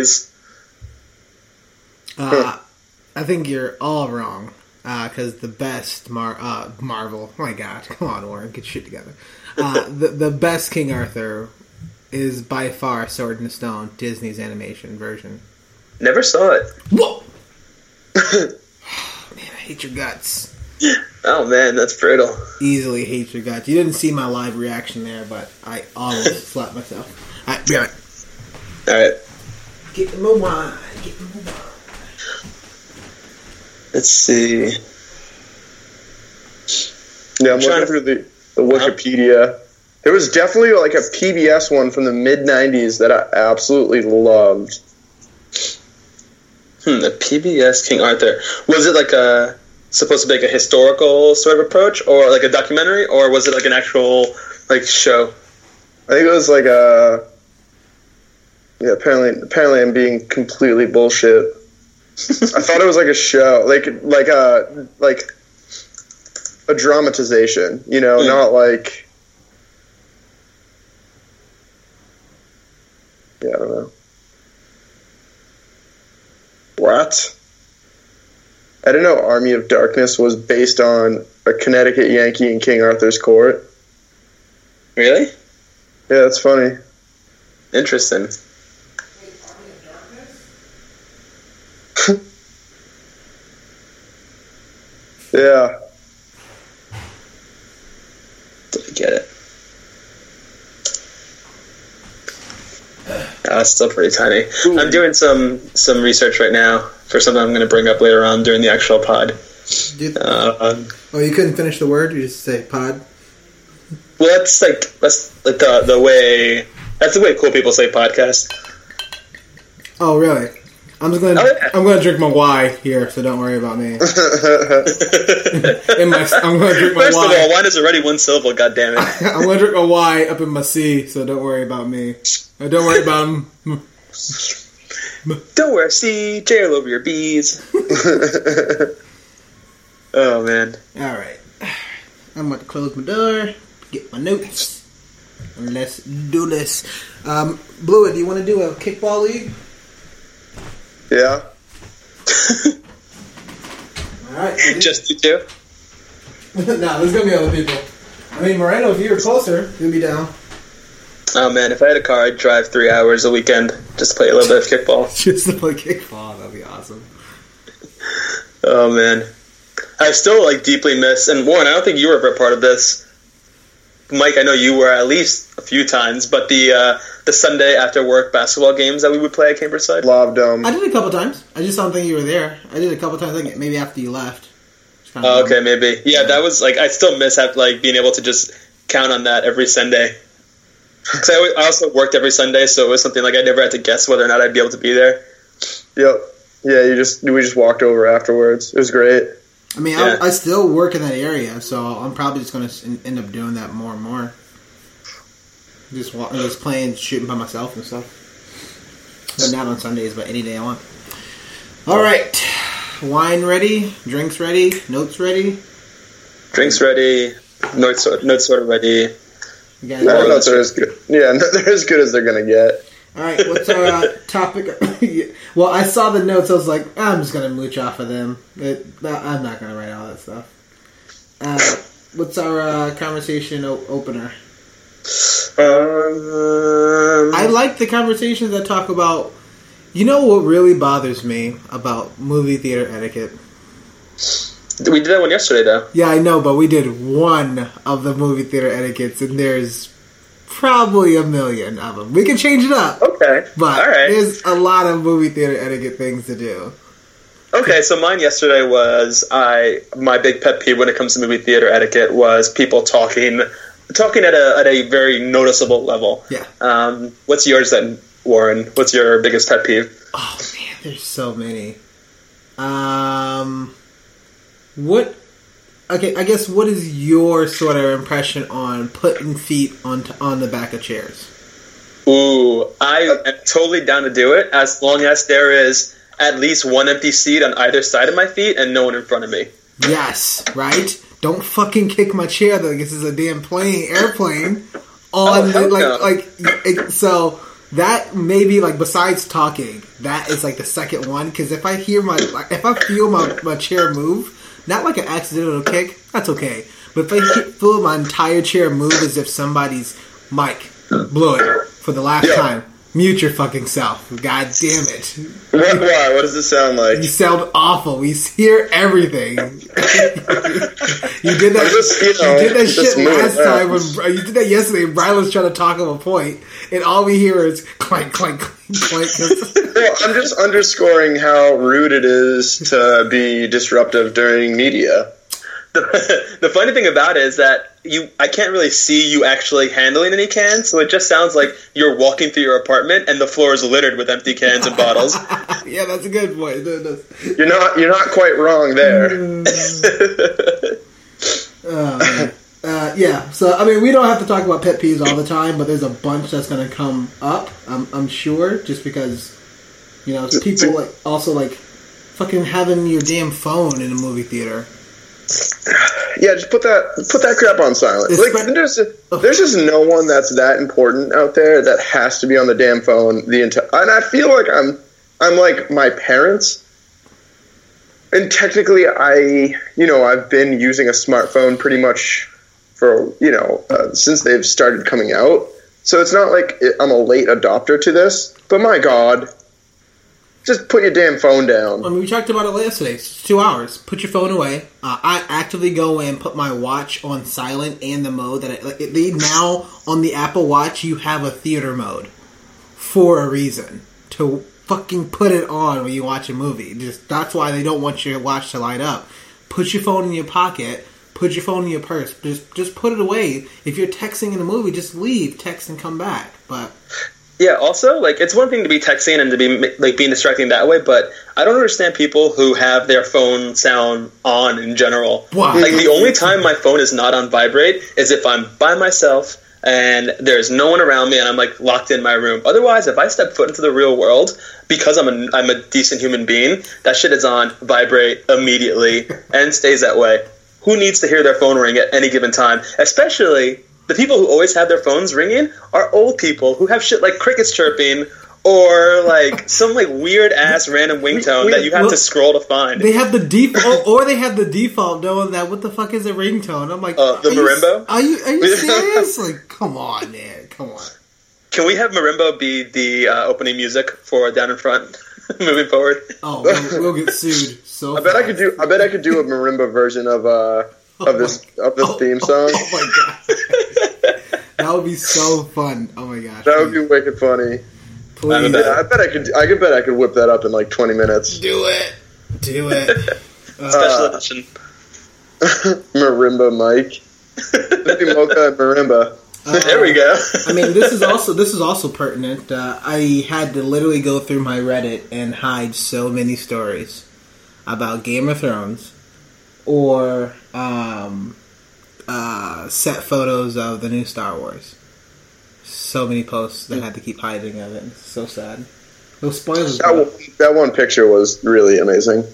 Nazis. Uh, I think you're all wrong. Because the best Mar- uh, Marvel, oh my God, come on, Warren, get shit together. Uh, the the best King Arthur is by far Sword in the Stone, Disney's animation version. Never saw it. Whoa! Man, I hate your guts. Oh man, that's brutal. Easily hate your guts. You didn't see my live reaction there, but I almost slapped myself. Alright, be right. All right, Get my wine. Get my wine. let's see. Yeah, I'm trying looking to- through the, the Wikipedia. There was definitely like a PBS one from the mid '90s that I absolutely loved. Hmm, the PBS King Arthur. Was it like a supposed to be like a historical sort of approach, or like a documentary, or was it like an actual like show? I think it was like a. Yeah, apparently, apparently, I'm being completely bullshit. I thought it was like a show, like like a like a dramatization. You know, Hmm. not like. Yeah, I don't know. What? I didn't know Army of Darkness was based on a Connecticut Yankee in King Arthur's court. Really Yeah, that's funny. interesting. Yeah. Did I get it? It's still pretty tiny. I'm doing some some research right now for something I'm going to bring up later on during the actual pod. Dude, Uh, um, oh, you couldn't finish the word? You just say pod? well, that's like that's like the the way that's the way cool people say podcast. Oh, really? I'm just gonna Oh, yeah. I'm gonna drink my Y here, so don't worry about me. In my, I'm gonna drink my First of all, wine is already one syllable. God damn it! I'm gonna drink my Y up in my C, so don't worry about me. Uh, don't worry about him. Don't worry, C. J Jail over your bees. oh man. All right, I'm about to close my door, get my notes, and let's do this. Um, Blue, do you want to do a kickball league? Yeah. All right. Just you two. no, there's gonna be other people. I mean, Moreno, if you were closer, you'd be down. Oh man, if I had a car, I'd drive three hours a weekend just to play a little bit of kickball. Just to play kickball, that'd be awesome. Oh man, I still like deeply miss. And Warren, I don't think you were ever a part of this. Mike, I know you were at least a few times, but the uh, the Sunday after work basketball games that we would play at Cambridgeside. Loved them. I did a couple times. I just don't think you were there. I did a couple times, like maybe after you left. Kinda Oh, okay, maybe. Yeah, that was like I still miss have, like being able to just count on that every Sunday. Because I, I also worked every Sunday, so it was something like I never had to guess whether or not I'd be able to be there. Yep. Yeah, you just we just walked over afterwards. It was great. I mean, Yeah. I, I still work in that area, so I'm probably just going to end up doing that more and more. Just wa- just playing, shooting by myself and stuff. But not on Sundays, but any day I want. All right, wine ready, drinks ready, notes ready. Drinks ready, notes notes sort of ready. You guys No, Oh, no, that's they're as good. Yeah, they're as good as they're gonna get. All right, what's our uh, topic? well, I saw the notes. I was like, I'm just gonna mooch off of them. It, I'm not gonna write all that stuff. Uh, what's our uh, conversation o- opener? Um, I like the conversations that talk about. You know what really bothers me about movie theater etiquette? we did that one yesterday, though. Yeah, I know, but we did one of the movie theater etiquettes, and there's probably a million of them. We can change it up, Okay, but all right. there's a lot of movie theater etiquette things to do. Okay, so mine yesterday was I my big pet peeve when it comes to movie theater etiquette was people talking talking at a at a very noticeable level. Yeah. Um, what's yours then, Warren? What's your biggest pet peeve? Oh man, there's so many. Um, what? Okay, I guess what is your sort of impression on putting feet on on the back of chairs? Ooh, I am totally down to do it as long as there is at least one empty seat on either side of my feet and no one in front of me. Yes, right. Don't fucking kick my chair though. This is a damn plane, airplane. Oh, On the, like no. like it, so. that maybe like besides talking, that is like the second one. Because if I hear my, like, if I feel my, my chair move, not like an accidental kick, that's okay. But if I feel my entire chair move as if somebody's mic blew it for the last Yeah. time, mute your fucking self. God damn it. What, why? What does it sound like? You sound awful. We hear everything. you did that. Just, you you did that shit last time when uh, you did that yesterday. Brian was trying to talk of a point, and all we hear is clank, clank, clank, clank. Well, I'm just underscoring how rude it is to be disruptive during media. The, the funny thing about it is that you I can't really see you actually handling any cans, so it just sounds like you're walking through your apartment and the floor is littered with empty cans and bottles. yeah, that's a good point. You're not you're not quite wrong there. Oh. Uh, yeah, so I mean, we don't have to talk about pet peeves all the time, but there's a bunch that's going to come up. I'm, I'm sure, just because you know people like also like fucking having your damn phone in a movie theater. Yeah, just put that put that crap on silent. It's Like like- there's there's just no one that's that important out there that has to be on the damn phone the entire. And I feel like I'm I'm like my parents. And technically, I you know I've been using a smartphone pretty much for you know uh, since they've started coming out. So it's not like I'm a late adopter to this. But my God, just put your damn phone down. I mean, we talked about it yesterday. It's two hours. Put your phone away. Uh, I actively go in, put my watch on silent and the mode that I, like, now on the Apple Watch you have a theater mode for a reason to fucking put it on when you watch a movie. Just that's why they don't want your watch to light up. Put your phone in your pocket. Put your phone in your purse. Just just put it away. If you're texting in a movie, just leave, text, and come back. But Yeah. Also, like it's one thing to be texting and to be like being distracting that way, but I don't understand people who have their phone sound on in general. Wow. Like the only time my phone is not on vibrate is if I'm by myself and there's no one around me and I'm like locked in my room. Otherwise, if I step foot into the real world, because I'm a I'm a decent human being, that shit is on vibrate immediately and stays that way. Who needs to hear their phone ring at any given time? Especially the people who always have their phones ringing are old people who have shit like crickets chirping or like some like weird ass random ringtone that you have what? to scroll to find. They have the default, or they have the default knowing that what the fuck is a ringtone. I'm like, Uh, the are you- marimba? Are you are you serious? like, come on, man, come on. Can we have marimba be the uh, opening music for Down in Front moving forward? Oh, we'll, we'll get sued. So I bet I could do. I bet I could do a marimba version of uh of this of this Oh, theme song. Oh, my god, that would be so fun. Oh my gosh, That would be wicked funny. please Yeah, I bet I could. I could bet I could whip that up in like twenty minutes. do it, do it. Special Uh, edition. marimba, Mike. Maybe mocha and marimba. there we go. I mean, this is also this is also pertinent. Uh, I had to literally go through my Reddit and hide so many stories about Game of Thrones or um, uh, set photos of the new Star Wars. So many posts that had to keep hiding of it. It's so sad. No spoilers. That one, that one picture was really amazing.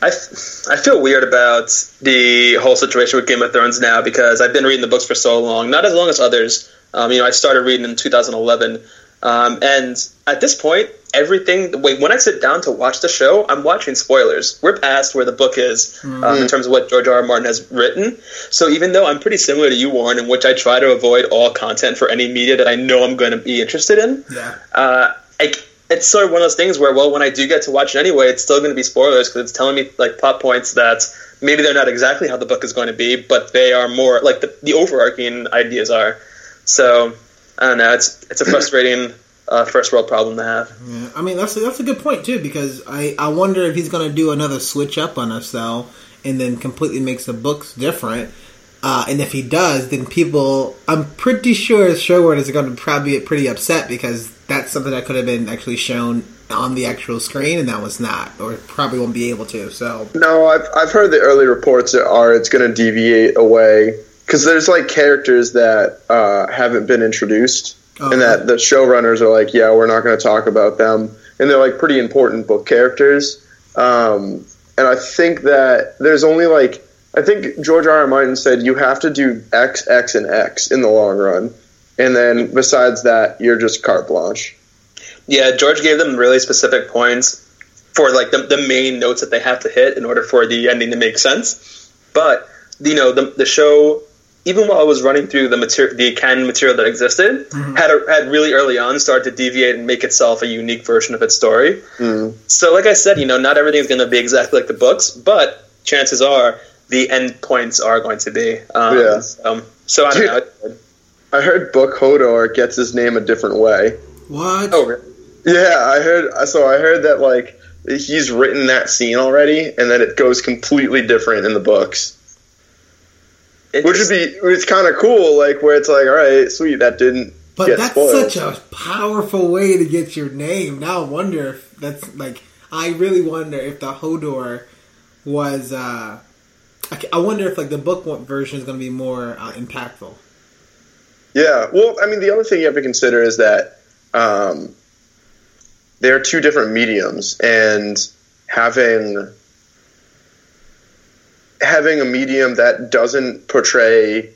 I, I feel weird about the whole situation with Game of Thrones now because I've been reading the books for so long, not as long as others. Um, you know, I started reading in 2011, um, and at this point, everything. Wait, when I sit down to watch the show, I'm watching spoilers. We're past where the book is um, in terms of what George R. R. Martin has written. So even though I'm pretty similar to you, Warren, in which I try to avoid all content for any media that I know I'm going to be interested in, Yeah. uh, I, it's sort of one of those things where, well, when I do get to watch it anyway, it's still going to be spoilers because it's telling me like plot points that maybe they're not exactly how the book is going to be, but they are more like the, the overarching ideas are. So I don't know. It's it's a frustrating uh, first world problem to have. Yeah, I mean that's a, that's a good point too because I, I wonder if he's going to do another switch up on us though, and then completely makes the books different. Uh, and if he does, then people, I'm pretty sure showrunners is going to probably be pretty upset because that's something that could have been actually shown on the actual screen, and that was not, or probably won't be able to. So No, I've I've heard the early reports are it's going to deviate away because there's like characters that uh, haven't been introduced, Oh, and that the showrunners are like, yeah, we're not going to talk about them, and they're like pretty important book characters. Um, and I think that there's only like I think George R. R. Martin said you have to do X, X, and X in the long run. and then besides that, you're just carte blanche. Yeah, George gave them really specific points for like the, the main notes that they have to hit in order for the ending to make sense. But you know, the the show, even while I was running through the material, the canon material that existed, had a, had really early on started to deviate and make itself a unique version of its story. Mm. So, like I said, you know, not everything is going to be exactly like the books, but chances are the end points are going to be. Um, Yeah. Um, so I don't know. I heard Book Hodor gets his name a different way. What? Oh, really? Yeah, I heard. So I heard that like he's written that scene already, and that it goes completely different in the books, which would be it's kind of cool. Like where it's like, all right, sweet, that didn't But that's spoiled. such a powerful way to get your name. Now I wonder if that's like I really wonder if the Hodor was. uh I wonder if like the book version is going to be more uh, impactful. Yeah. Well, I mean, the other thing you have to consider is that um, there are two different mediums, and having having a medium that doesn't portray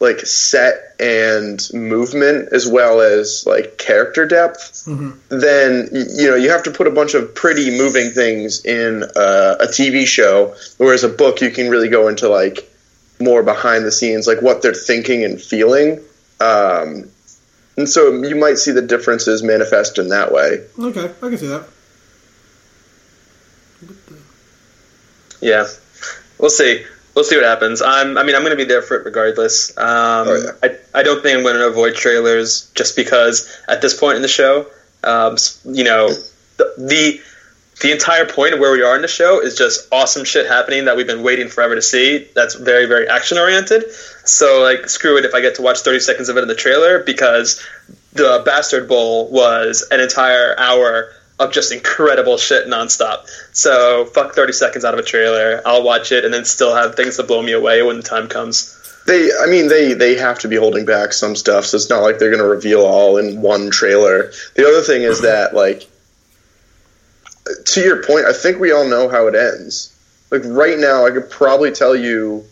like set and movement as well as like character depth, then you know you have to put a bunch of pretty moving things in uh, a TV show, whereas a book you can really go into like more behind the scenes, like what they're thinking and feeling. Um, and so you might see the differences manifest in that way. Okay, I can see that. Yeah, we'll see. We'll see what happens. I'm. I mean, I'm going to be there for it regardless. Um, Oh, yeah. I, I don't think I'm going to avoid trailers just because at this point in the show, um, you know, the, the the entire point of where we are in the show is just awesome shit happening that we've been waiting forever to see. That's very very action oriented. So like, screw it if I get to watch 30 seconds of it in the trailer because the Bastard Bowl was an entire hour of just incredible shit nonstop. So fuck 30 seconds out of a trailer. I'll watch it and then still have things to blow me away when the time comes. They, I mean, they they have to be holding back some stuff, so it's not like they're going to reveal all in one trailer. The other thing is that, like, to your point, I think we all know how it ends. Like right now, I could probably tell you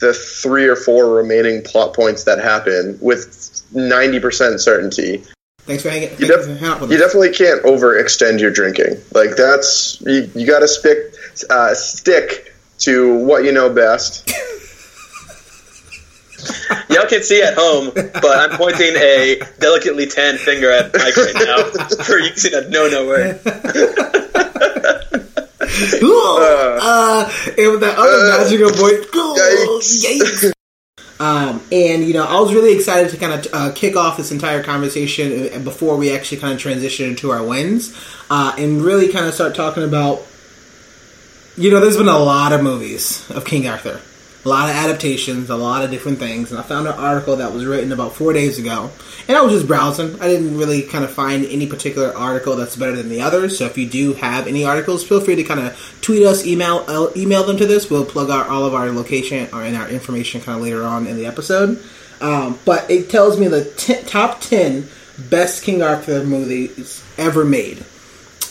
the three or four remaining plot points that happen with ninety percent certainty. Thanks for hanging, You, def- hanging out with you us. definitely can't overextend your drinking. Like that's you, you got to stick uh, stick to what you know best. Y'all can see at home, but I'm pointing a delicately tanned finger at Mike right now. For you can see that no no way. Cool. Uh, and with that other Uh, magical voice, cool. yikes. Yikes. Um, and you know, I was really excited to kind of uh, kick off this entire conversation uh, before we actually kind of transition into our wins, uh, and really kind of start talking about. You know, there's been a lot of movies of King Arthur, a lot of adaptations, a lot of different things, and I found an article that was written about four days ago, and I was just browsing. I didn't really kind of find any particular article that's better than the others. So if you do have any articles, feel free to kind of tweet us, email uh, email them to this. We'll plug our all of our location or in our information kind of later on in the episode. Um, but it tells me the t- top ten best King Arthur movies ever made.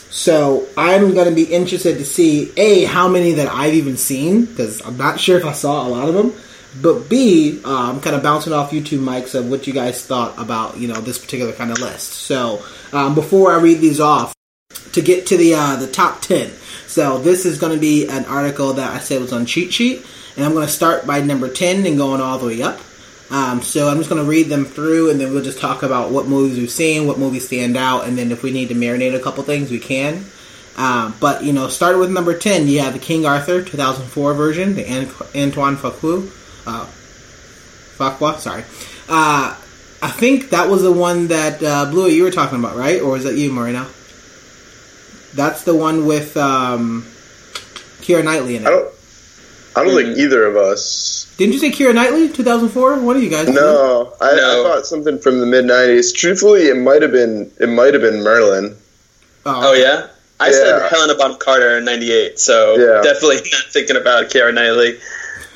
So I'm going to be interested to see a how many that I've even seen because I'm not sure if I saw a lot of them. But B, I'm kind of bouncing off YouTube mics of what you guys thought about you know this particular kind of list. So um, before I read these off, to get to the uh, the top ten. So this is going to be an article that I said was on cheat sheet, and I'm going to start by number ten and going all the way up. Um, so I'm just going to read them through, and then we'll just talk about what movies we've seen, what movies stand out, and then if we need to marinate a couple things, we can. Um, but you know, starting with number ten, you have the King Arthur 2004 version, the Ant- Antoine Fuqua. Uh, Fuqua, sorry. Uh, I think that was the one that uh, Bluey you were talking about, right? Or was that you, Marina? That's the one with um, Keira Knightley in it. Don't. I don't think either of us. Didn't you say Keira Knightley, 2004? What are you guys? No, I, No. I thought something from the mid '90s. Truthfully, it might have been. It might have been Merlin. Oh yeah, I Yeah. said Helena Bonham Carter in '98, so Yeah. definitely not thinking about Keira Knightley.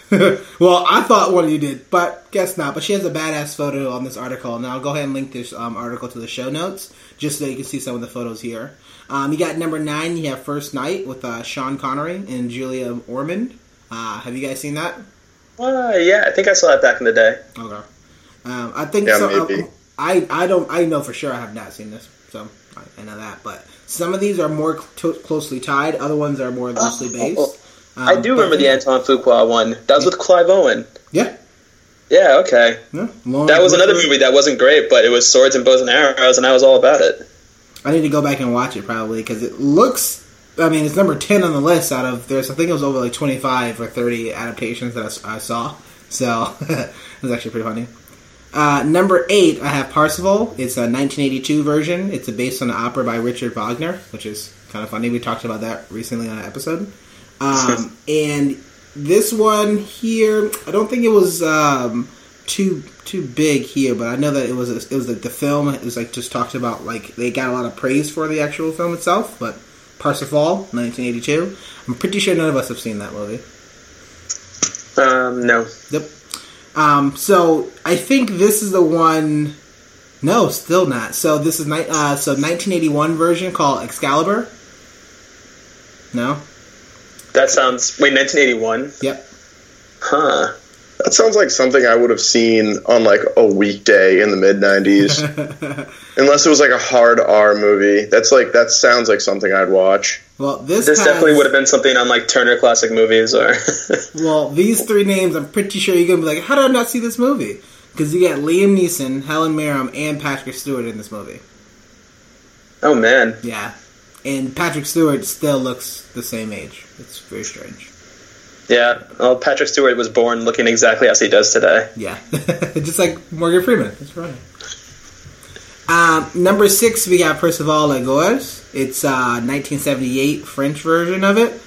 well, I thought one of you did, but guess not. But she has a badass photo on this article, and I'll go ahead and link this um, article to the show notes just so you can see some of the photos here. Um, you got number nine. You have First Knight with uh, Sean Connery and Julia Ormond. Uh, have you guys seen that? Uh, yeah, I think I saw that back in the day. Okay. Um, I think Yeah, so. maybe. uh, I I don't I know for sure I have not seen this, so I, I know that. But some of these are more cl- closely tied. Other ones are more loosely based. oh, I Um, do remember the Anton Fuqua one. That was with Clive Owen. Yeah, Yeah, okay. yeah. Lauren That was another Brooker. movie that wasn't great, but it was swords and bows and arrows, and I was all about it. I need to go back and watch it probably because it looks. I mean, it's number ten on the list out of there's. I think it was over like twenty five or thirty adaptations that I saw. So it was actually pretty funny. Uh, number eight, I have Parsifal. It's a 1982 version. It's based on an opera by Richard Wagner, which is kind of funny. We talked about that recently on an episode. Um, and this one here, I don't think it was um, too too big here, but I know that it was it was like the film. It was like just talked about like they got a lot of praise for the actual film itself. But Parsifal, 1982. I'm pretty sure none of us have seen that movie. Um, no. Yep. Um, so I think this is the one. No, still not. So this is ni- uh, so 1981 version called Excalibur. No. That sounds. Wait, 1981? Yep. Huh. That sounds like something I would have seen on like a weekday in the mid '90s, unless it was like a hard R movie. That's like that sounds like something I'd watch. well, this This has- definitely would have been something on like Turner Classic Movies or. Well, these three names, I'm pretty sure you're gonna be like, how did I not see this movie? Because you got Liam Neeson, Helen Mirren, and Patrick Stewart in this movie. oh man. Yeah, and Patrick Stewart still looks the same age. It's very strange. Yeah. Well, Patrick Stewart was born looking exactly as he does today. Yeah, just like Morgan Freeman. That's right. Um, number six, we got Perceval le Gallois. It's uh, 1978 French version of it.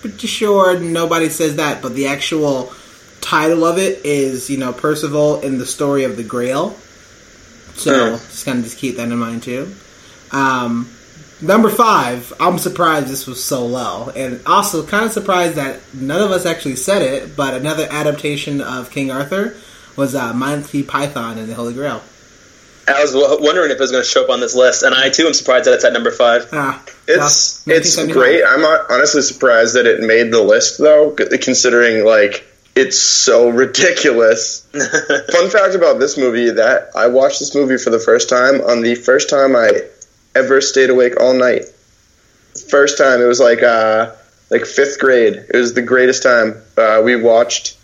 Pretty sure nobody says that, but the actual title of it is, you know, Percival in the story of the Grail. So Hmm. just kind of just keep that in mind too. Um, number five, I'm surprised this was so low, and also kind of surprised that none of us actually said it. But another adaptation of King Arthur was uh, Monty Python and the Holy Grail. I was w- wondering if it was going to show up on this list, and I too am surprised that it's at number five. Ah, It's well, it's great. I'm honestly surprised that it made the list though, considering like it's so ridiculous. Fun fact about this movie that I watched this movie for the first time on the first time I ever stayed awake all night. First time it was like uh like fifth grade. It was the greatest time. Uh, we watched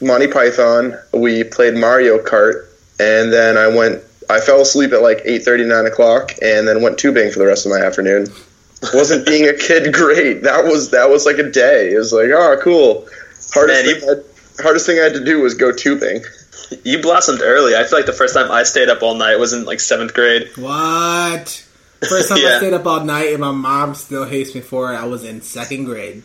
Monty Python. We played Mario Kart, and then I went. I fell asleep at like eight thirty, nine o'clock, and then went tubing for the rest of my afternoon. Wasn't being a kid great? That was that was like a day. It was like, oh, cool. Hardest Man, thing, I, hardest thing I had to do was go tubing. You blossomed early. I feel like the first time I stayed up all night was in like seventh grade. What? First time I stayed up all night, and my mom still hates me for it. I was in second grade,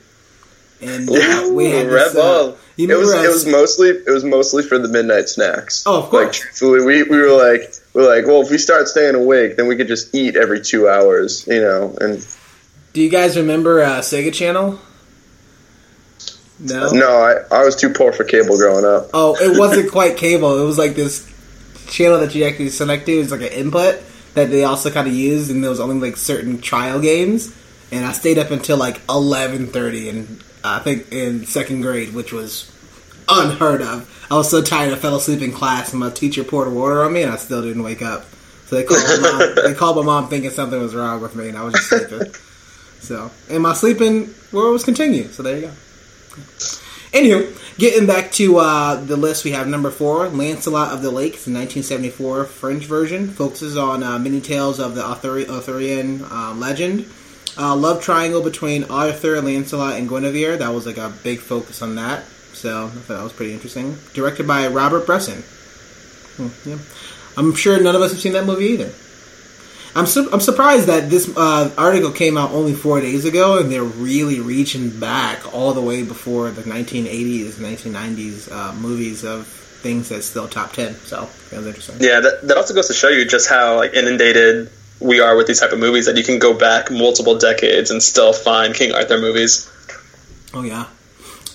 and uh, Ooh, we had this. Uh, It was it was mostly it was mostly for the midnight snacks. Oh, of Like course. truthfully, we, we were like we were like, well, if we start staying awake, then we could just eat every two hours, you know. And Do you guys remember uh, Sega Channel? No. no, I, I was too poor for cable growing up. Oh, it wasn't quite cable. It was like this channel that you actually select to. It was like an input that they also kind of used, and there was only like certain trial games. And I stayed up until like eleven thirty, and I think in second grade, which was unheard of. I was so tired, I fell asleep in class, and my teacher poured water on me, and I still didn't wake up. So they called my mom. they called my mom thinking something was wrong with me, and I was just sleeping. So, and my sleeping world was continued. So there you go. Anywho, getting back to uh, the list, we have number four, Lancelot of the Lake, the 1974 French version. Focuses on uh, many tales of the Arthur- Arthurian uh, legend. Uh, love triangle between Arthur, Lancelot, and Guinevere. That was like a big focus on that. So I thought that was pretty interesting. Directed by Robert Bresson. Hmm, yeah. I'm sure none of us have seen that movie either. I'm su- I'm surprised that this uh, article came out only four days ago, and they're really reaching back all the way before the 1980s, 1990s uh, movies of things that's still top ten. So that was interesting. Yeah, that, that also goes to show you just how like inundated we are with these type of movies that you can go back multiple decades and still find King Arthur movies. Oh yeah.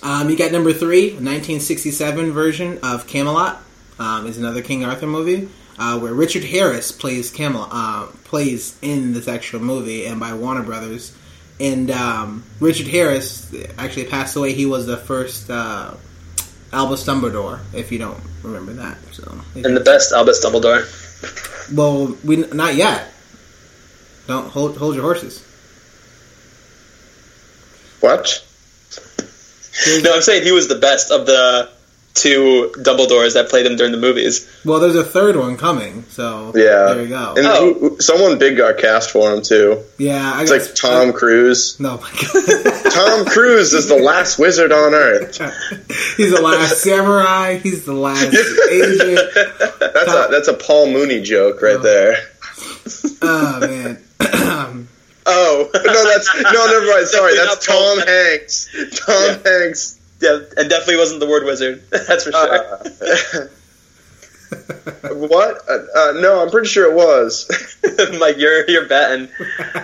Um, you got number three, 1967 version of Camelot. Um, is another King Arthur movie uh, where Richard Harris plays Camelot, uh, plays in this actual movie, and by Warner Brothers. And um, Richard Harris actually passed away. He was the first uh, Albus Dumbledore, if you don't remember that. So, And the best Albus Dumbledore. Well, we not yet. Don't hold hold your horses. What? No, I'm saying he was the best of the two Dumbledores that played him during the movies. Well, there's a third one coming, so Yeah. there you go. And Oh. who- someone big got cast for him too. yeah, I It's guess like Tom Cruise. No, my God. Tom Cruise is the last wizard on earth. he's the last samurai. He's the last agent. That's a that's a Paul Mooney joke right Oh. there. Oh man. Oh No, that's no, never mind. Sorry, that's Tom Hanks. Tom Hanks. Yeah, and definitely wasn't the word wizard. That's for sure. Uh, what? Uh, uh, no, I'm pretty sure it was. Mike, you're you're batting.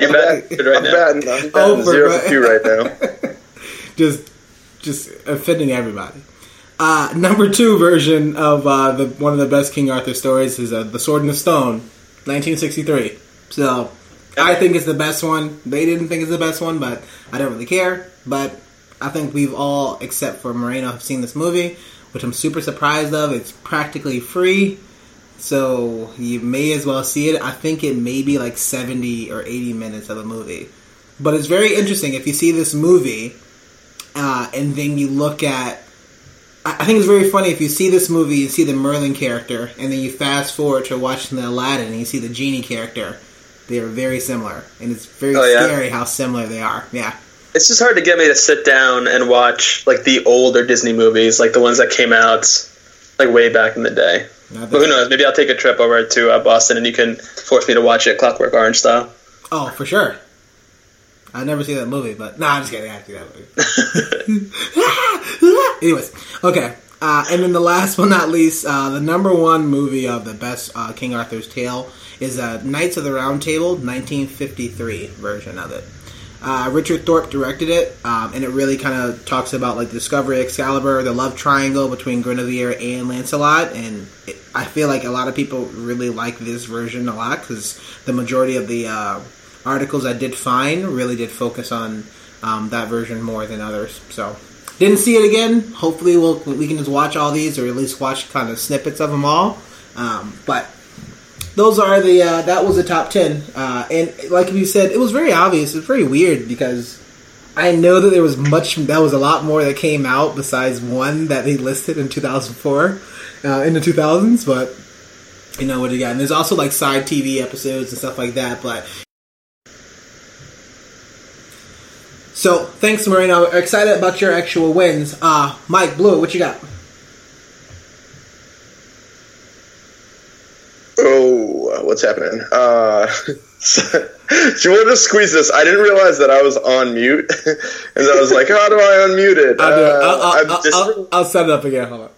You're batting good right I'm now. batting, I'm batting Over, zero but- for two right now. just just offending everybody. Uh, number two version of uh, the one of the best King Arthur stories is uh, the Sword and the Stone, 1963. So I think it's the best one. They didn't think it's the best one, but I don't really care. But I think we've all, except for Moreno, have seen this movie, which I'm super surprised of. It's practically free, so you may as well see it. I think it may be like 70 or 80 minutes of a movie, but it's very interesting if you see this movie uh, and then you look at. I think it's very funny if you see this movie, you see the Merlin character, and then you fast forward to watching the Aladdin, and you see the genie character. They are very similar, and it's very Oh, yeah? scary how similar they are. Yeah, It's just hard to get me to sit down and watch like the older Disney movies, like the ones that came out like way back in the day. But who knows? Maybe I'll take a trip over to uh, Boston and you can force me to watch it Clockwork Orange style. Oh, for sure. I've never seen that movie, but nah, I'm just kidding. I have to that movie. Anyways, okay. Uh, and then the last but not least, uh, the number one movie of the best uh, King Arthur's Tale is uh, Knights of the Round Table, 1953 version of it. Uh, Richard Thorpe directed it, um, and it really kind of talks about like Discovery Excalibur, the love triangle between Guinevere and Lancelot, and it, I feel like a lot of people really like this version a lot because the majority of the uh, articles I did find really did focus on um, that version more than others. So didn't see it again. Hopefully, we'll we can just watch all these or at least watch kind of snippets of them all. Um, but those are the uh, that was the top ten, uh, and like you said, it was very obvious. It's very weird because I know that there was much that was a lot more that came out besides one that they listed in 2004 uh, in the 2000s, but you know what you got. And there's also like side TV episodes and stuff like that, but. So thanks, Marino. Excited about your actual wins. Uh, Mike Blue, what you got? Oh, what's happening? Uh, do you want to squeeze this? I didn't realize that I was on mute, and I was like, "How do I unmute it?" I'll, do it. Uh, I'll, I'll, I'm I'll, just- I'll, I'll set it up again. Hold on.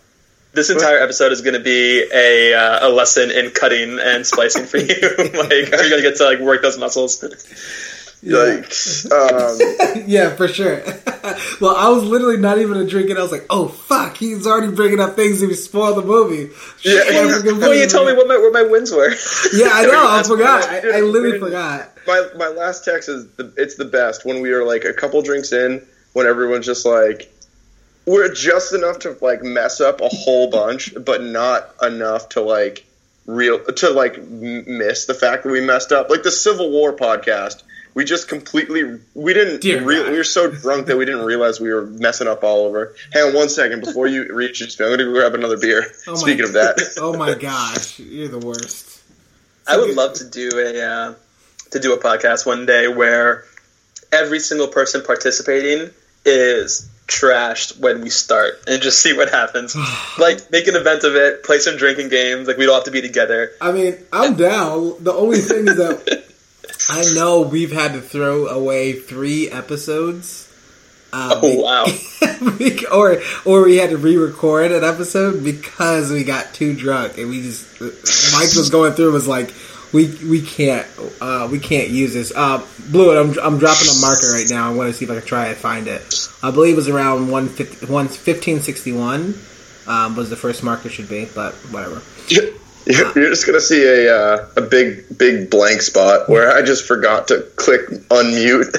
This entire episode is going to be a uh, a lesson in cutting and splicing for you. like you're going to get to like work those muscles. Yikes. Um, yeah, for sure. well, I was literally not even a drinking. I was like, "Oh fuck, he's already bringing up things to spoil the movie." Yeah, well, I forgot Well, you told me what my what my wins were. Yeah, I know. I forgot. I, I literally forgot. my my last text is the, it's the best when we are like a couple drinks in when everyone's just like we're just enough to like mess up a whole bunch but not enough to like real to like m- miss the fact that we messed up like the civil war podcast we just completely we didn't Dear re- God. we were so drunk that we didn't realize we were messing up all over hang on one second before you reach your i'm gonna go grab another beer Oh my- speaking of that Oh my gosh, you're the worst. I would love to do a uh, to do a podcast one day where every single person participating is trashed when we start and just see what happens. like make an event of it, play some drinking games. Like we don't have to be together. I mean, I'm down. The only thing is that I know we've had to throw away three episodes. Uh, Oh wow! or or we had to re-record an episode because we got too drunk and we just Mike was going through was like we we can't uh, we can't use this. Uh, Blue, it I'm I'm dropping a marker right now. I want to see if I can try and find it. I believe it was around 150 1561 um, was the first marker should be, but whatever. You're you're just gonna see a uh, a big big blank spot where I just forgot to click unmute.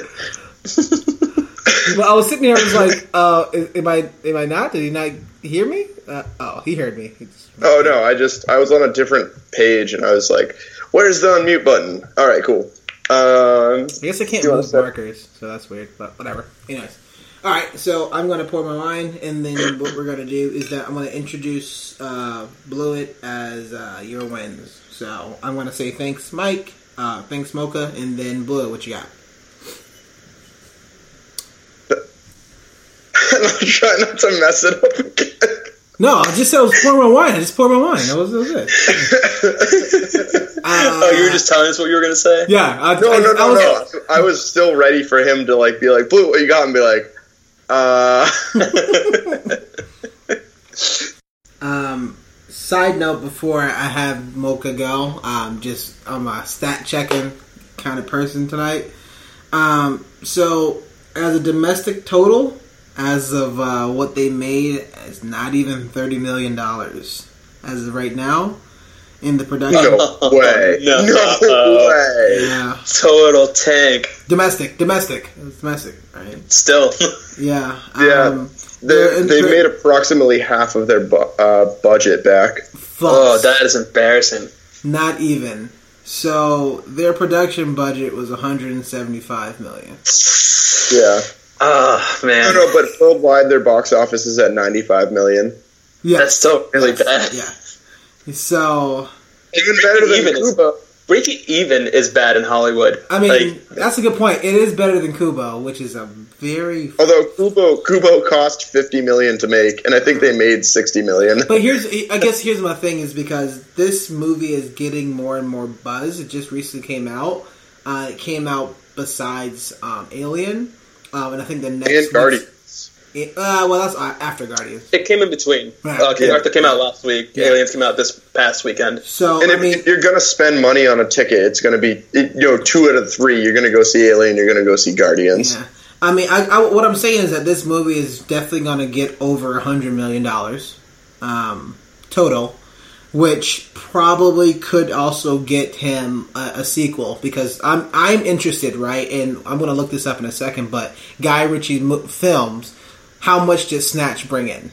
Well, I was sitting here. I was like, uh, "Am I? Am I not? Did he not hear me? Uh, oh, he heard me. He just- Oh no, I just I was on a different page and I was like, "Where's the unmute button?" All right, cool. Um, I guess I can't move markers, so that's weird. But whatever. Anyways, all right. So I'm going to pour my wine, and then what we're going to do is that I'm going to introduce uh, Blewett as uh, your wins. So I'm going to say thanks, Mike. Uh, thanks, Mocha, and then Blue. What you got? I'm trying not to mess it up again. No, I just said I was pouring my wine. I just poured my wine. That was, that was it. Uh, oh, you were just telling us what you were going to say? yeah. I, No, I, no, I no, was, no. I was still ready for him to like be like, "Blue, what you got?" and be like, "Uh." Um, side note before I have Mocha go, um, just I'm a stat checking kind of person tonight. Um, so as a domestic total, as of uh, what they made, it's not even thirty million dollars as of right now in the production. No way. No. No way. Yeah, Total tank. domestic, domestic, it's domestic, right? Still. Yeah, Yeah. Um, They, they're they made approximately half of their bu- uh, budget back. fuck. oh, that is embarrassing. Not even. So their production budget was 175 million. Oh, Yeah. No, man. no, but worldwide, their box office is at 95 million. Yeah, That's still really bad. yeah. So Even better than Even is- Breaking even is bad in Hollywood. I mean, Like, that's a good point. It is better than Kubo, which is a very. Although Kubo Kubo cost 50 million to make, and I think they made 60 million. But here's, I guess, here's my thing is because this movie is getting more and more buzz. It just recently came out. Uh, it came out besides um, Alien, um, and I think the next And Guardians. It, uh, well, that's uh, after Guardians. it came in between. Uh, King Yeah. Arthur came out last week. Yeah. Aliens came out this past weekend. So And I if, mean, if you're gonna spend money on a ticket, it's gonna be it, you know two out of three. You're gonna go see Alien. You're gonna go see Guardians. Yeah. I mean, I, I, what I'm saying is that this movie is definitely going to get over a hundred million dollars um, total, which probably could also get him a, a sequel because I'm I'm interested, right? And I'm going to look this up in a second. But Guy Ritchie mo- films, how much did Snatch bring in?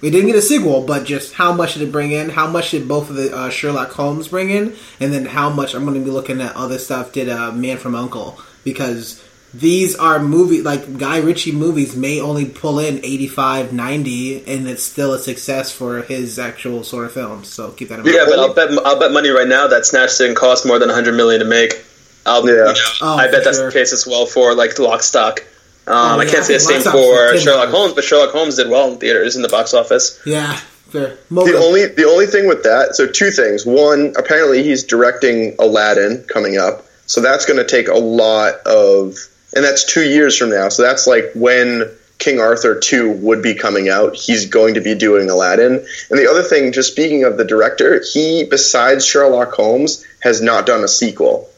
We didn't get a sequel, but just how much did it bring in? How much did both of the uh, Sherlock Holmes bring in? And then how much I'm going to be looking at other stuff did uh, Man from Uncle because these are movie like Guy Ritchie movies may only pull in 85, 90, and it's still a success for his actual sort of films. So keep that in mind. Yeah, but I'll bet I'll bet money right now that Snatch didn't cost more than 100 million to make. I'll, Yeah. you know, Oh, I bet for that's the case as well for like Lock Stock. Um, Oh, I can't say I the same for Sherlock Holmes, but Sherlock Holmes did well in theaters in the box office. Yeah, fair. The only the only thing with that, so two things. One, apparently he's directing Aladdin coming up, so that's going to take a lot of, and that's two years from now. So that's like when King Arthur two would be coming out. He's going to be doing Aladdin. And the other thing, just speaking of the director, he besides Sherlock Holmes has not done a sequel,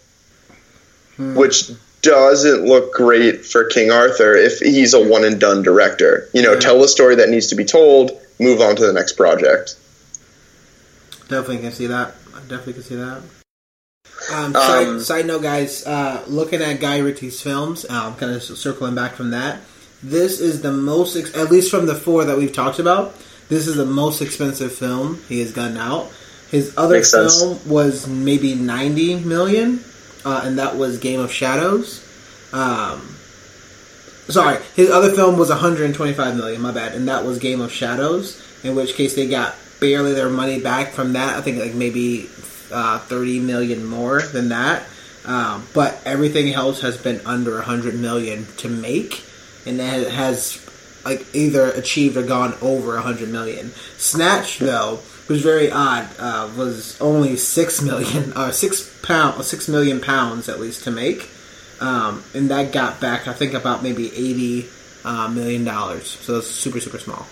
which doesn't look great for King Arthur if he's a one and done director. You know, Yeah. tell the story that needs to be told, move on to the next project. Definitely can see that. I definitely can see that. Um, Um, side, side note, guys, uh, looking at Guy Ritchie's films, um, kind of circling back from that, this is the most, ex- at least from the four that we've talked about, this is the most expensive film he has gotten out. His other Makes sense. film was maybe 90 million, uh, and that was Game of Shadows. Um, sorry, his other film was 125 million, my bad, and that was Game of Shadows, in which case they got barely their money back from that. I think like maybe uh, 30 million more than that. Um, but everything else has been under 100 million to make, and that has like either achieved or gone over 100 million. Snatch though was very odd. Uh, was only six million, uh, six pound, six million pounds at least to make, um, and that got back I think about maybe 80 uh, million dollars. So it's super super small.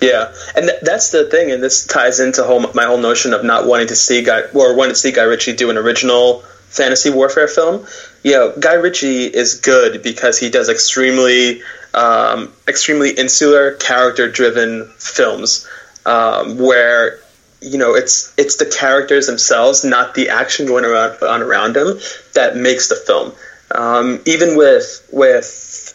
Yeah, and th- that's the thing, and this ties into whole, my whole notion of not wanting to see Guy or wanting to see Guy Ritchie do an original fantasy warfare film. You know, Guy Ritchie is good because he does extremely, um, extremely insular, character-driven films um, where you know it's it's the characters themselves, not the action going around on around them, that makes the film. Um, even with with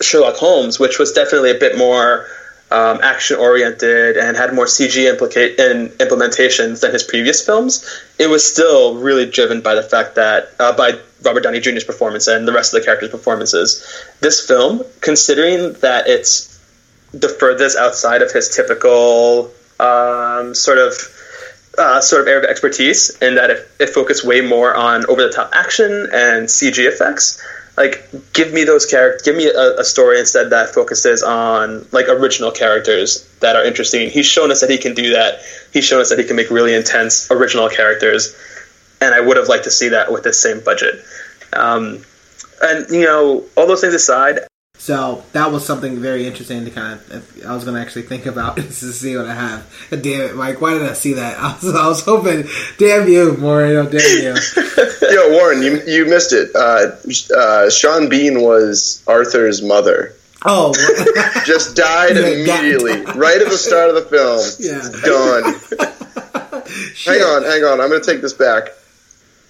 Sherlock Holmes, which was definitely a bit more um, action oriented and had more CG implicate in implementations than his previous films, it was still really driven by the fact that uh, by Robert Downey Jr.'s performance and the rest of the characters' performances. This film, considering that it's the furthest outside of his typical um, sort of uh, sort of area of expertise, in that it, it focused way more on over the top action and CG effects. Like give me those characters give me a, a, story instead that focuses on like original characters that are interesting. He's shown us that he can do that. He's shown us that he can make really intense original characters. And i would have liked to see that with the same budget. Um, and you know all those things aside so that was something very interesting to kind of. I was going to actually think about this to see what I have. Damn it, Mike! Why did I see that? I was, I was hoping. Damn you, Moreno! Damn you. Yo, Warren, you you missed it. Uh, uh, Sean Bean was Arthur's mother. Oh, just died yeah, immediately, right at the start of the film. Yeah, done. hang on, hang on. I'm going to take this back,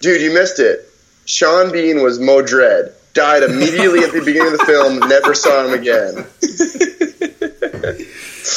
dude. You missed it. Sean Bean was Modred died immediately at the beginning of the film. Never saw him again.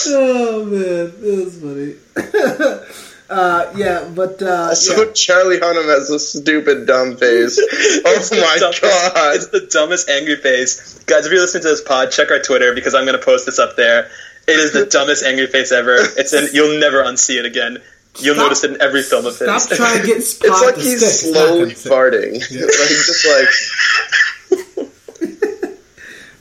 oh man, that was funny. Uh, yeah, but uh, also yeah. Charlie Hunnam has a stupid dumb face. oh my dumbest, god, it's the dumbest angry face, guys. If you're listening to this pod, check our Twitter because I'm going to post this up there. It is the dumbest angry face ever. It's an you'll never unsee it again. You'll stop, notice it in every film of his. Stop trying to get It's like he's stick. slowly farting. Yeah. like just like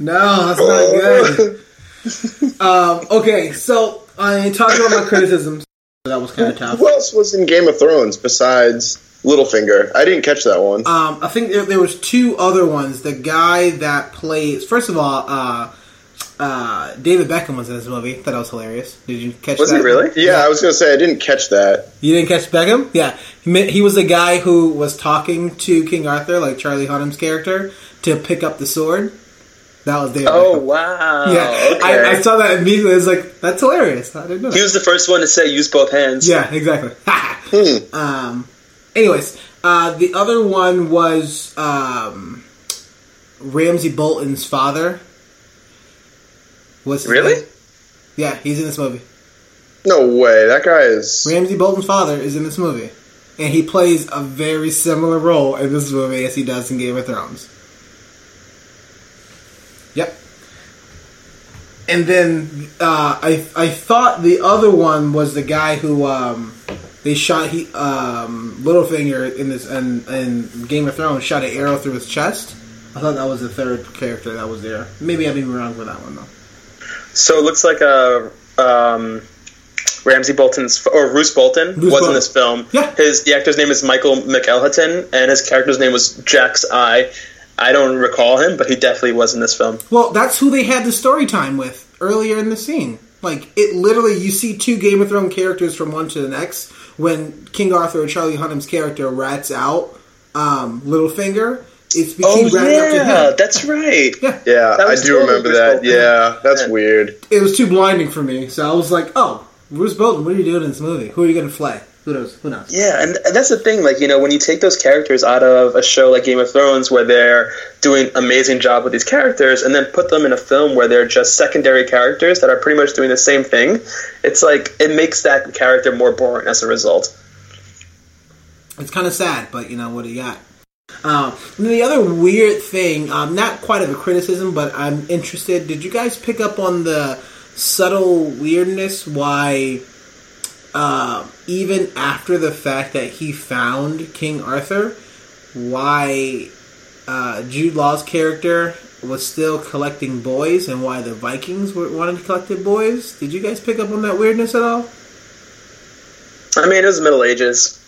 no, that's not good. um, okay, so I talked about my criticisms. That was kind of tough. Who else was in Game of Thrones besides Littlefinger? I didn't catch that one. Um, I think there, there, was two other ones. The guy that plays, first of all, uh, uh, David Beckham was in this movie. Thought that was hilarious. Did you catch was that? He really? Yeah, yeah, I was going to say I didn't catch that. You didn't catch Beckham? Yeah, he, he was the guy who was talking to King Arthur, like Charlie Hunnam's character, to pick up the sword. That was David. Oh Beckham. wow! Yeah, okay. I, I, saw that immediately. I was like, "That's hilarious." I didn't know. He was the first one to say, "Use both hands." Yeah, exactly. hmm. Um. Anyways, uh, the other one was um, Ramsay Bolton's father. What's really? Name? Yeah, he's in this movie. No way! That guy is Ramsay Bolton's father is in this movie, and he plays a very similar role in this movie as he does in Game of Thrones. And then uh, I I thought the other one was the guy who um, they shot he um, Littlefinger in this in, in Game of Thrones shot an arrow through his chest. I thought that was the third character that was there. Maybe I'm even wrong for that one though. So it looks like a um, Ramsay Bolton's or Roose Bolton Roose was Bolton. in this film. Yeah. His the actor's name is Michael McElhatton, and his character's name was Jack's Eye. I don't recall him, but he definitely was in this film. Well, that's who they had the story time with earlier in the scene. Like it literally, you see two Game of Thrones characters from one to the next. When King Arthur or Charlie Hunnam's character rats out um, Littlefinger, it's because oh, he ran yeah, up to him. That's right. Yeah, yeah, I do remember that. Yeah, that's yeah. weird. It was too blinding for me, so I was like, "Oh, Roose Bolton, what are you doing in this movie? Who are you going to play?" Who knows? Who knows? Yeah, and that's the thing. Like you know, when you take those characters out of a show like Game of Thrones, where they're doing amazing job with these characters, and then put them in a film where they're just secondary characters that are pretty much doing the same thing, it's like it makes that character more boring as a result. It's kind of sad, but you know what do you got? Um, the other weird thing, um, not quite of a criticism, but I'm interested. Did you guys pick up on the subtle weirdness why? Uh, even after the fact that he found King Arthur, why uh, Jude Law's character was still collecting boys and why the Vikings were wanting to collect the boys. Did you guys pick up on that weirdness at all? I mean, it was the Middle Ages.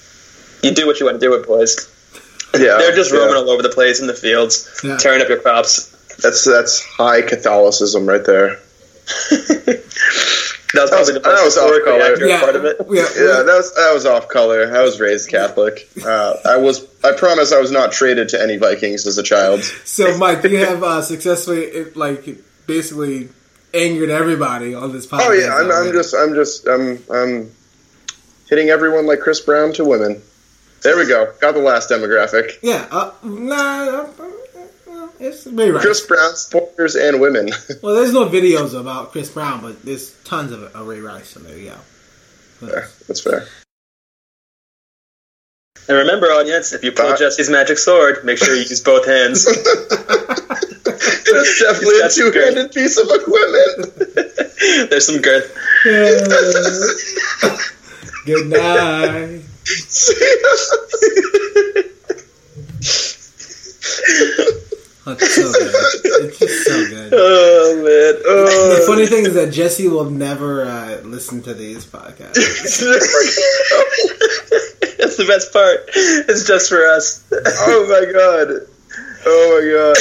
You do what you want to do with boys. Yeah, they're just roaming yeah. all over the place in the fields, Yeah. tearing up your crops. That's that's high Catholicism right there. That was probably the That most was off historically color. Yeah, part of it. yeah, Yeah, that was that was off color. I was raised Catholic. Uh, I was. I promise I was not traded to any Vikings as a child. So, Mike, you have uh, successfully, like, basically angered everybody on this podcast. Oh yeah, I'm, I'm just I'm just I'm I'm hitting everyone like Chris Brown to women. There we go. Got the last demographic. Yeah, uh, nah. It's Ray Rice. Chris Brown supporters and women. Well, there's no videos about Chris Brown, but there's tons of, of Ray Rice. So there you go. Fair. That's fair. And remember, audience, if you pull Uh, Jesse's magic sword, make sure you use both hands. It is definitely a two-handed piece of equipment. There's some girth. Good night. Oh, it's so good. It's just so good. Oh man. The Oh. funny thing is that Jesse will never uh, listen to these podcasts. That's the best part. It's just for us. oh my god. Oh my god.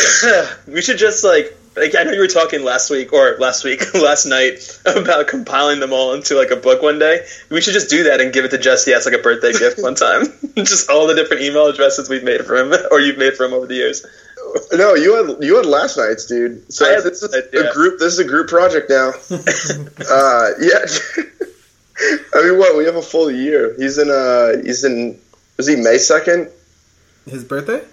we should just like like I know you were talking last week or last week last night about compiling them all into like a book one day. We should just do that and give it to Jesse as like a birthday gift one time. just all the different email addresses we've made for him or you've made for him over the years. No, you had you had last night's, dude. So I had this is last yeah. a group. This is a group project now. uh, yeah. I mean, what? We have a full year. He's in. Uh, he's in. Was he May second? His birthday?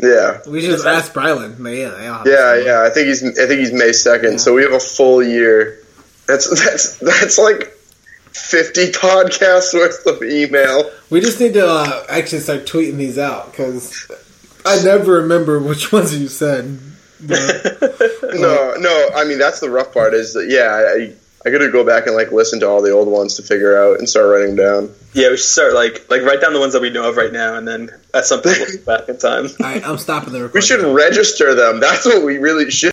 Yeah. We should just ask Brylan. But yeah, they all have Yeah, yeah. I think he's. I think he's May second. Yeah. So we have a full year. That's that's that's like fifty podcasts worth of email. We just need to uh, actually start tweeting these out because I never remember which ones you said. But No, no. I mean, that's the rough part. Is that yeah. I I got to go back and like listen to all the old ones to figure out and start writing down. Yeah, we should start like like write down the ones that we know of right now and then at some point we'll back in time. all right, I'm stopping the recording. We should register them. That's what we really should